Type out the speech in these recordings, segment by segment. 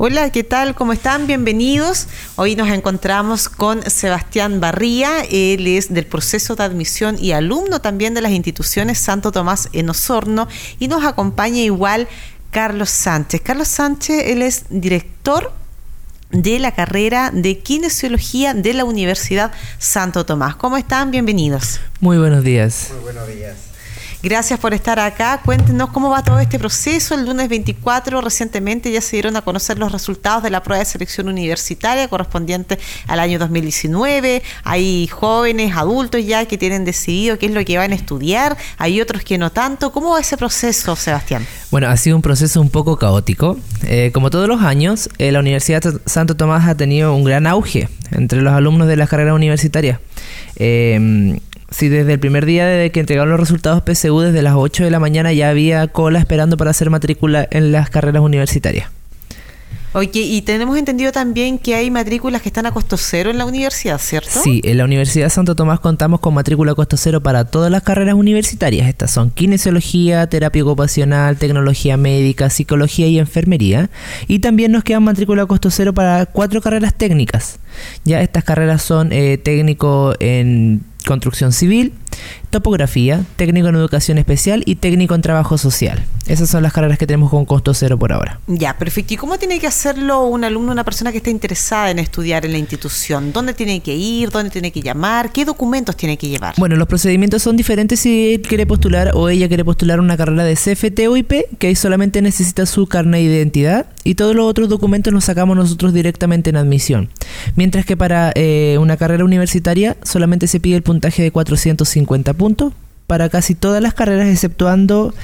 Hola, ¿qué tal? ¿Cómo están? Bienvenidos. Hoy nos encontramos con Sebastián Barría. Él es del proceso de admisión y alumno también de las instituciones Santo Tomás en Osorno. Y nos acompaña igual Carlos Sánchez. Carlos Sánchez, él es director de la carrera de kinesiología de la Universidad Santo Tomás. ¿Cómo están? Bienvenidos. Muy buenos días. Muy buenos días. Gracias por estar acá. Cuéntenos cómo va todo este proceso. El lunes 24 recientemente ya se dieron a conocer los resultados de la prueba de selección universitaria correspondiente al año 2019. Hay jóvenes, adultos ya que tienen decidido qué es lo que van a estudiar. Hay otros que no tanto. ¿Cómo va ese proceso, Sebastián? Bueno, ha sido un proceso un poco caótico. Eh, como todos los años, eh, la Universidad Santo Tomás ha tenido un gran auge entre los alumnos de las carreras universitarias. Eh, Sí, desde el primer día desde que entregaron los resultados PSU, desde las 8 de la mañana ya había cola esperando para hacer matrícula en las carreras universitarias. Oye, y tenemos entendido también que hay matrículas que están a costo cero en la universidad, ¿cierto? Sí, en la Universidad Santo Tomás contamos con matrícula a costo cero para todas las carreras universitarias. Estas son kinesiología, terapia ocupacional, tecnología médica, psicología y enfermería. Y también nos quedan matrícula a costo cero para cuatro carreras técnicas. Ya estas carreras son eh, técnico en construcción civil, topografía, técnico en educación especial y técnico en trabajo social. Esas son las carreras que tenemos con costo cero por ahora. Ya, perfecto. ¿Y cómo tiene que hacerlo un alumno, una persona que está interesada en estudiar en la institución? ¿Dónde tiene que ir? ¿Dónde tiene que llamar? ¿Qué documentos tiene que llevar? Bueno, los procedimientos son diferentes si él quiere postular o ella quiere postular una carrera de CFT o IP, que ahí solamente necesita su carnet de identidad y todos los otros documentos los sacamos nosotros directamente en admisión. Mientras que para eh, una carrera universitaria solamente se pide el puntaje de 450 puntos para casi todas las carreras exceptuando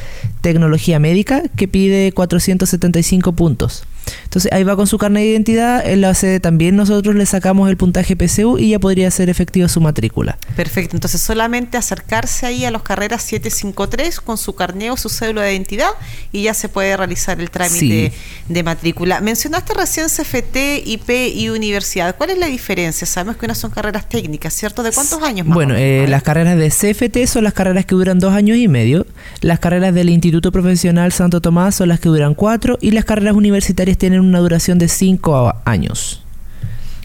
tecnología médica que pide 475 puntos. Entonces ahí va con su carnet de identidad, en la sede también nosotros le sacamos el puntaje PSU y ya podría ser efectiva su matrícula. Perfecto, entonces solamente acercarse ahí a los carreras 753 con su carnet o su cédula de identidad y ya se puede realizar el trámite de matrícula. Mencionaste recién CFT, IP y universidad. ¿Cuál es la diferencia? Sabemos que unas son carreras técnicas, ¿cierto? ¿De cuántos años más? Bueno, eh, las carreras de CFT son las carreras que duran dos años y medio, las carreras del Instituto Profesional Santo Tomás son las que duran cuatro y las carreras universitarias tienen una duración de 5 años.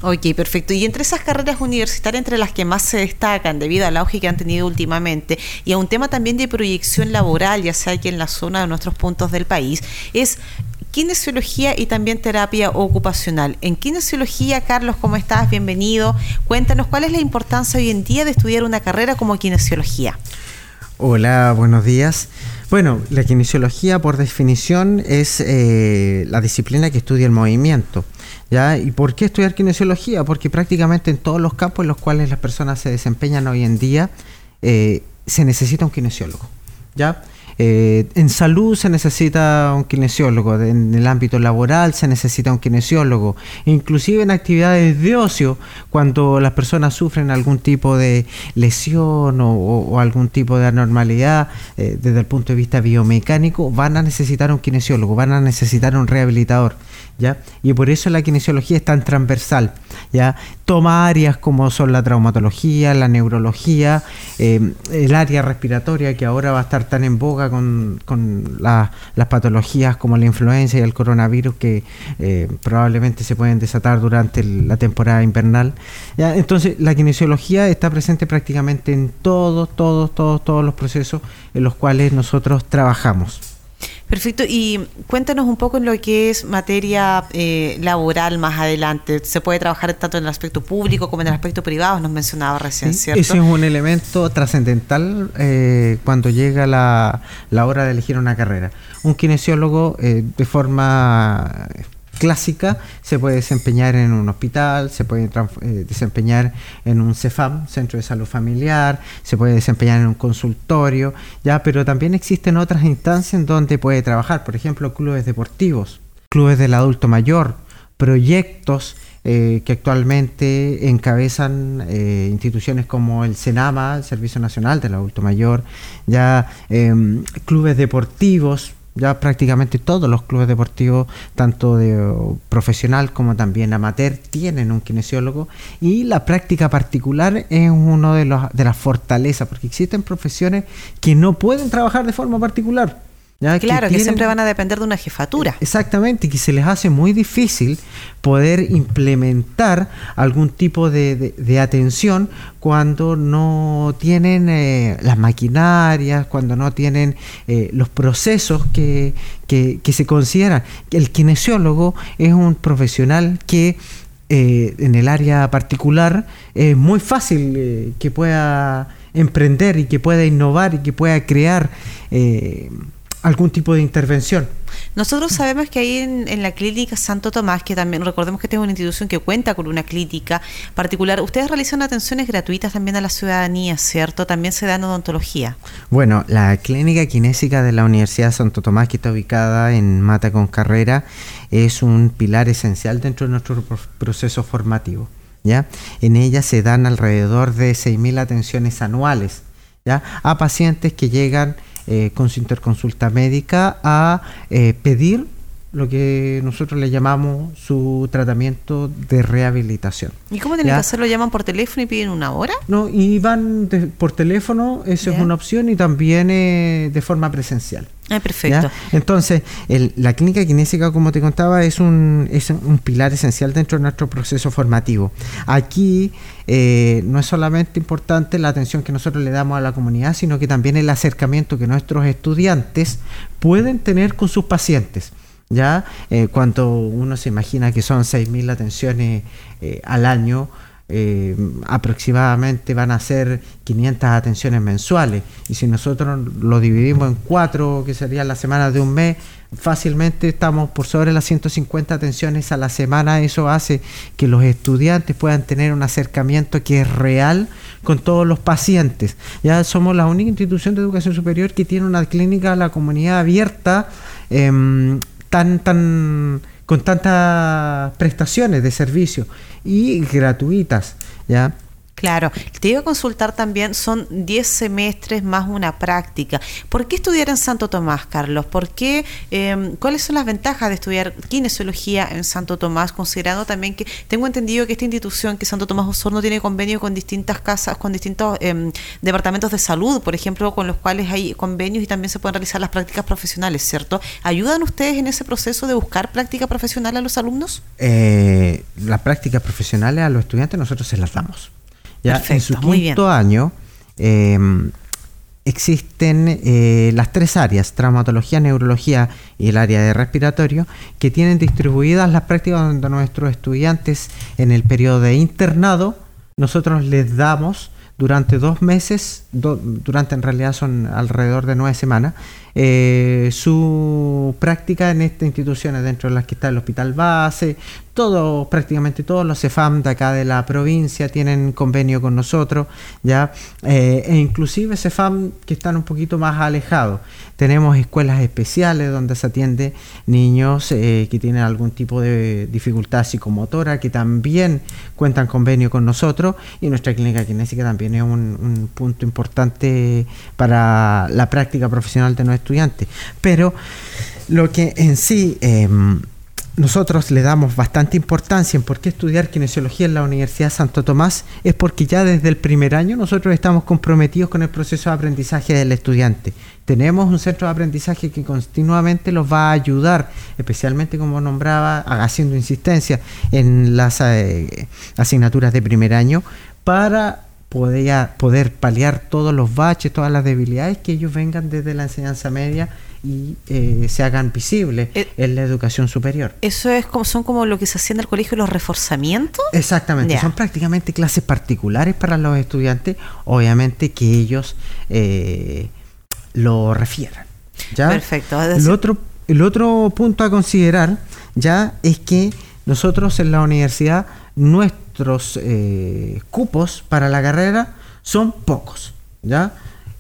Ok, perfecto. Y entre esas carreras universitarias, entre las que más se destacan debido al auge que han tenido últimamente y a un tema también de proyección laboral, ya sea aquí en la zona de nuestros puntos del país, es kinesiología y también terapia ocupacional. En kinesiología, Carlos, ¿cómo estás? Bienvenido. Cuéntanos cuál es la importancia hoy en día de estudiar una carrera como kinesiología. Hola, buenos días. Bueno, la kinesiología por definición es eh, la disciplina que estudia el movimiento. ¿ya? ¿Y por qué estudiar kinesiología? Porque prácticamente en todos los campos en los cuales las personas se desempeñan hoy en día eh, se necesita un kinesiólogo. ¿ya? Eh, en salud se necesita un kinesiólogo, en el ámbito laboral se necesita un kinesiólogo, inclusive en actividades de ocio, cuando las personas sufren algún tipo de lesión o, algún tipo de anormalidad eh, desde el punto de vista biomecánico, van a necesitar un kinesiólogo, van a necesitar un rehabilitador. ¿Ya? Y por eso la kinesiología es tan transversal, ¿ya? Toma áreas como son la traumatología, la neurología, eh, el área respiratoria que ahora va a estar tan en boga con, las patologías como la influenza y el coronavirus que eh, probablemente se pueden desatar durante la temporada invernal. Entonces, la kinesiología está presente prácticamente en todos, todos, todos, todos los procesos en los cuales nosotros trabajamos. Perfecto. Y cuéntanos un poco en lo que es materia eh, laboral más adelante. ¿Se puede trabajar tanto en el aspecto público como en el aspecto privado? Nos mencionaba recién, ¿cierto? Ese es un elemento trascendental eh, cuando llega la, la, hora de elegir una carrera. Un kinesiólogo eh, de forma clásica se puede desempeñar en un hospital, se puede eh, desempeñar en un CEFAM, Centro de Salud Familiar, se puede desempeñar en un consultorio, ya, pero también existen otras instancias en donde puede trabajar, por ejemplo, clubes deportivos, clubes del adulto mayor, proyectos eh, que actualmente encabezan eh, instituciones como el SENAMA, el Servicio Nacional del Adulto Mayor, ya em, clubes deportivos, ya prácticamente todos los clubes deportivos, tanto de profesional como también amateur, tienen un kinesiólogo y la práctica particular es uno de, de las fortalezas, porque existen profesiones que no pueden trabajar de forma particular. Claro, que, siempre van a depender de una jefatura. Exactamente, que se les hace muy difícil poder implementar algún tipo de, atención cuando no tienen eh, las maquinarias, cuando no tienen eh, los procesos que, que, se consideran. El kinesiólogo es un profesional que eh, en el área particular es muy fácil que pueda emprender y que pueda innovar y que pueda crear algún tipo de intervención. Nosotros sabemos que ahí en, la clínica Santo Tomás, que también recordemos que es una institución que cuenta con una clínica particular, ustedes realizan atenciones gratuitas también a la ciudadanía, ¿cierto? También se dan odontología. Bueno, la clínica kinésica de la Universidad Santo Tomás, que está ubicada en Mata con Carrera, es un pilar esencial dentro de nuestro proceso formativo. ¿ya? En ella se dan alrededor de 6.000 atenciones anuales ¿ya? a pacientes que llegan con su interconsulta médica a eh, pedir lo que nosotros le llamamos su tratamiento de rehabilitación. ¿Y cómo tienen que hacerlo? ¿Llaman por teléfono y piden una hora? No, y van por teléfono, eso es una opción, y también eh, de forma presencial. Ah, perfecto. Entonces, la clínica kinésica, como te contaba, es un, es un pilar esencial dentro de nuestro proceso formativo. Aquí eh, no es solamente importante la atención que nosotros le damos a la comunidad, sino que también el acercamiento que nuestros estudiantes pueden tener con sus pacientes. ¿Ya? Eh, cuando uno se imagina que son 6.000 atenciones eh, al año, eh, aproximadamente van a ser 500 atenciones mensuales. Y si nosotros lo dividimos en cuatro, que serían las semanas de un mes, fácilmente estamos por sobre las 150 atenciones a la semana. Eso hace que los estudiantes puedan tener un acercamiento que es real con todos los pacientes. Ya somos la única institución de educación superior que tiene una clínica a la comunidad abierta em, tan, tan con tantas prestaciones de servicio y gratuitas, ¿ya? Claro, te iba a consultar también, son 10 semestres más una práctica. ¿Por qué estudiar en Santo Tomás, Carlos? ¿Por qué, em, ¿Cuáles son las ventajas de estudiar kinesiología en Santo Tomás, considerando también que tengo entendido que esta institución, que Santo Tomás Osorno, tiene convenio con distintas casas, con distintos em, departamentos de salud, por ejemplo, con los cuales hay convenios y también se pueden realizar las prácticas profesionales, ¿cierto? ¿Ayudan ustedes en ese proceso de buscar práctica profesional a los alumnos? Eh, las prácticas profesionales a los estudiantes nosotros se las damos. Ya en su quinto año em, existen eh, las tres áreas, traumatología, neurología y el área de respiratorio, que tienen distribuidas las prácticas donde nuestros estudiantes en el periodo de internado, nosotros les damos durante dos meses, durante en realidad son alrededor de nueve semanas, eh, su práctica en estas instituciones, dentro de las que está el hospital base, todo, prácticamente todos los CEFAM de acá de la provincia tienen convenio con nosotros, ya, eh, e inclusive CEFAM que están un poquito más alejados. Tenemos escuelas especiales donde se atiende niños eh, que tienen algún tipo de dificultad psicomotora, que también cuentan convenio con nosotros, y nuestra clínica kinésica también es un, un punto importante para la práctica profesional de nuestra estudiantes. Pero lo que en sí em, nosotros le damos bastante importancia en por qué estudiar kinesiología en la Universidad Santo Tomás es porque ya desde el primer año nosotros estamos comprometidos con el proceso de aprendizaje del estudiante. Tenemos un centro de aprendizaje que continuamente los va a ayudar, especialmente como nombraba, haciendo insistencia en las eh, asignaturas de primer año, para poder, poder paliar todos los baches, todas las debilidades que ellos vengan desde la enseñanza media y eh, se hagan visibles eh, en la educación superior. ¿Eso es como, son como lo que se hacía en el colegio, los reforzamientos? Exactamente, son prácticamente clases particulares para los estudiantes, obviamente que ellos eh, lo refieran. ¿ya? Perfecto. El, otro, el otro punto a considerar ya es que nosotros en la universidad, nuestro nuestros cupos para la carrera son pocos, ¿ya?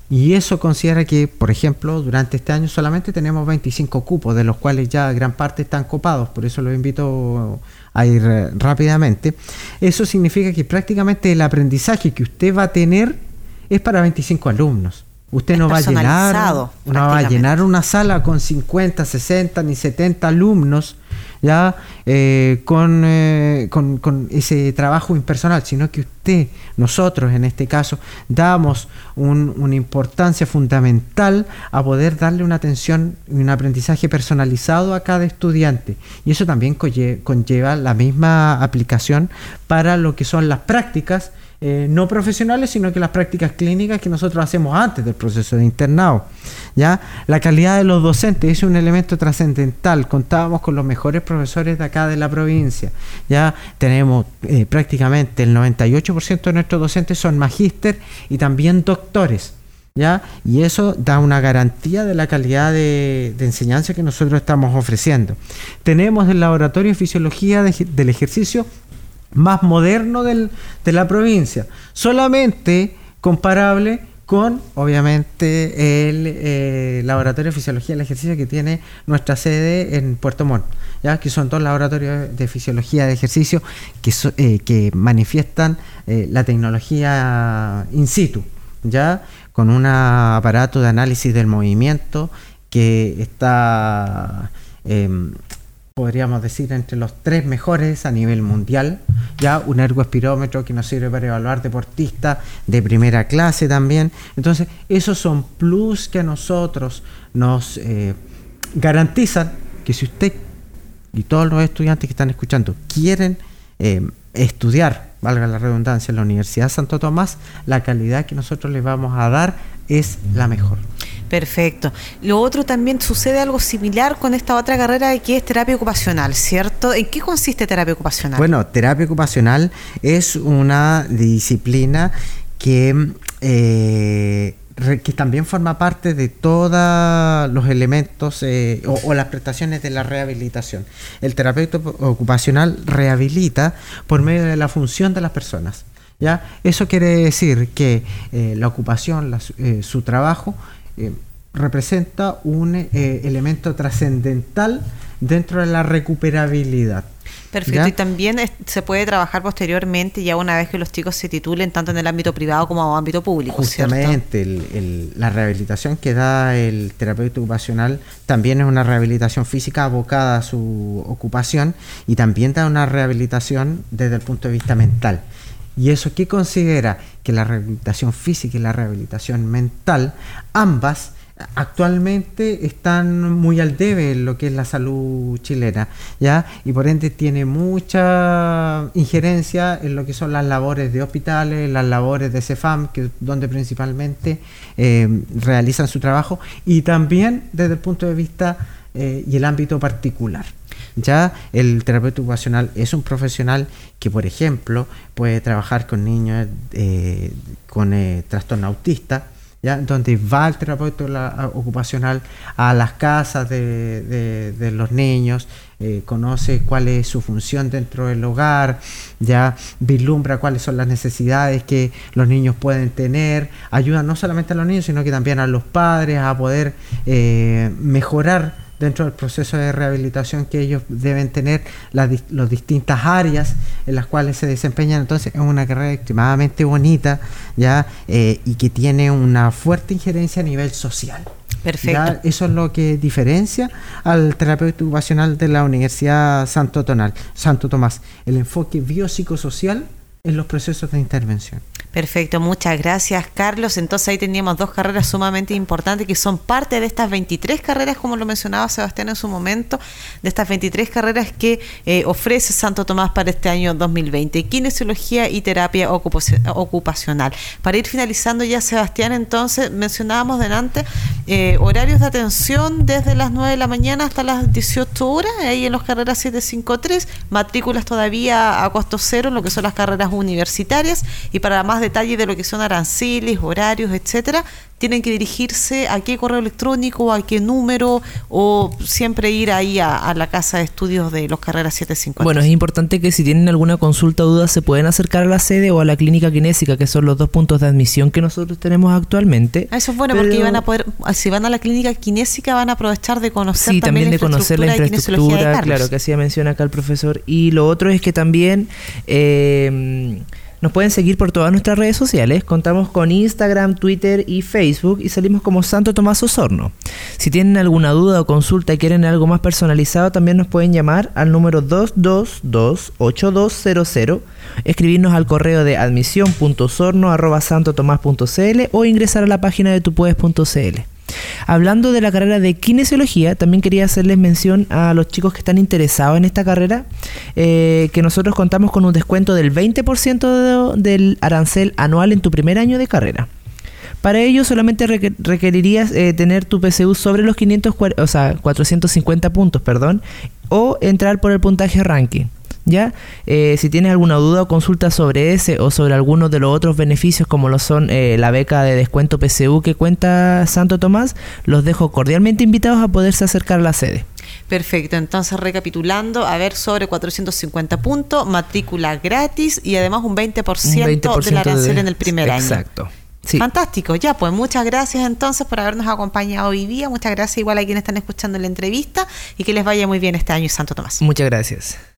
Y eso considera que, por ejemplo, durante este año solamente tenemos 25 cupos, de los cuales ya gran parte están copados, por eso los invito a ir eh, rápidamente. Eso significa que prácticamente el aprendizaje que usted va a tener es para 25 alumnos. Usted no va a llenar no va a llenar una sala con 50, 60 ni 70 alumnos ya eh, con, eh, con, con, ese trabajo impersonal, sino que usted, nosotros en este caso, damos un, una importancia fundamental a poder darle una atención y un aprendizaje personalizado a cada estudiante. Y eso también conlleva la misma aplicación para lo que son las prácticas eh, no profesionales, sino que las prácticas clínicas que nosotros hacemos antes del proceso de internado. ¿ya? La calidad de los docentes es un elemento trascendental. Contábamos con los mejores profesores de acá de la provincia. Ya tenemos eh, prácticamente el 98% de nuestros docentes son magíster y también doctores. ¿Ya? Y eso da una garantía de la calidad de, enseñanza que nosotros estamos ofreciendo. Tenemos el laboratorio de fisiología del ejercicio más moderno del, de la provincia, solamente comparable con, obviamente, el eh, Laboratorio de Fisiología del Ejercicio que tiene nuestra sede en Puerto Montt, ¿ya? que son dos laboratorios de fisiología de ejercicio que, eh, que manifiestan eh, la tecnología in situ, ya con un aparato de análisis del movimiento que está em, podríamos decir, entre los tres mejores a nivel mundial. Ya un ergoespirómetro que nos sirve para evaluar deportistas de primera clase también. Entonces, esos son plus que a nosotros nos eh, garantizan que si usted y todos los estudiantes que están escuchando quieren eh, estudiar, valga la redundancia, en la Universidad Santo Tomás, la calidad que nosotros les vamos a dar es la mejor. Perfecto. Lo otro también sucede algo similar con esta otra carrera que es terapia ocupacional, ¿cierto? ¿En qué consiste terapia ocupacional? Bueno, terapia ocupacional es una disciplina que, eh, que también forma parte de todos los elementos eh, o, las prestaciones de la rehabilitación. El terapeuta ocupacional rehabilita por medio de la función de las personas. ¿Ya? Eso quiere decir que eh, la ocupación, su trabajo, eh, representa un eh, elemento trascendental dentro de la recuperabilidad. Perfecto, y también se puede trabajar posteriormente, ya una vez que los chicos se titulen, tanto en el ámbito privado como en el ámbito público. Justamente, la rehabilitación que da el terapeuta ocupacional también es una rehabilitación física abocada a su ocupación y también da una rehabilitación desde el punto de vista mental. ¿Y eso qué considera? Que la rehabilitación física y la rehabilitación mental, ambas actualmente están muy al debe en lo que es la salud chilena, ¿ya? Y por ende tiene mucha injerencia en lo que son las labores de hospitales, las labores de CEFAM, que, donde principalmente eh, realizan su trabajo, y también desde el punto de vista eh, y el ámbito particular. Ya el terapeuta ocupacional es un profesional que, por ejemplo, puede trabajar con niños eh, con eh, trastorno autista, ¿ya? donde va el terapeuta ocupacional a las casas de, los niños, eh, conoce cuál es su función dentro del hogar, ya vislumbra cuáles son las necesidades que los niños pueden tener, ayuda no solamente a los niños, sino que también a los padres a poder mejorar dentro del proceso de rehabilitación que ellos deben tener, las distintas áreas en las cuales se desempeñan. Entonces es una carrera extremadamente bonita ya eh, y que tiene una fuerte injerencia a nivel social. Perfecto. Eso es lo que diferencia al terapeuta ocupacional de la Universidad Santo, Tonal, Santo Tomás, el enfoque biopsicosocial en los procesos de intervención. Perfecto, muchas gracias Carlos. Entonces ahí teníamos dos carreras sumamente importantes que son parte de estas 23 carreras, como lo mencionaba Sebastián en su momento, de estas 23 carreras que eh, ofrece Santo Tomás para este año 2020, kinesiología y terapia ocupacional. Para ir finalizando ya Sebastián, entonces mencionábamos delante eh, horarios de atención desde las 9 de la mañana hasta las 18 horas, ahí en los carreras 753, matrículas todavía a costo cero, en lo que son las carreras universitarias y para más detalle de lo que son aranceles, horarios, etcétera, tienen que dirigirse a qué correo electrónico, a qué número o siempre ir ahí a, la casa de estudios de los carreras 750. Bueno, es importante que si tienen alguna consulta o duda se pueden acercar a la sede o a la clínica kinésica, que son los dos puntos de admisión que nosotros tenemos actualmente. Ah, eso es bueno porque van a poder, si van a la clínica kinésica van a aprovechar de conocer sí, también, de conocer la infraestructura, claro, que así menciona acá el profesor. Y lo otro es que también eh, Nos pueden seguir por todas nuestras redes sociales. Contamos con Instagram, Twitter y Facebook y salimos como Santo Tomás Osorno. Si tienen alguna duda o consulta y quieren algo más personalizado, también nos pueden llamar al número 222-8200, escribirnos al correo de admisión.osorno.santotomás.cl o ingresar a la página de tupuedes.cl. Hablando de la carrera de kinesiología, también quería hacerles mención a los chicos que están interesados en esta carrera, eh, que nosotros contamos con un descuento del 20% del arancel anual en tu primer año de carrera. Para ello solamente requerirías eh, tener tu PSU sobre los 500, o sea, 450 puntos, perdón, o entrar por el puntaje ranking. ¿Ya? Eh, si tienes alguna duda o consulta sobre ese o sobre algunos de los otros beneficios como lo son eh, la beca de descuento PSU que cuenta Santo Tomás, los dejo cordialmente invitados a poderse acercar a la sede. Perfecto, entonces recapitulando, a ver, sobre 450 puntos, matrícula gratis y además un 20%, de la arancel en el primer año. Exacto. Fantástico, ya pues muchas gracias entonces por habernos acompañado hoy día, muchas gracias igual a quienes están escuchando la entrevista y que les vaya muy bien este año Santo Tomás. Muchas gracias.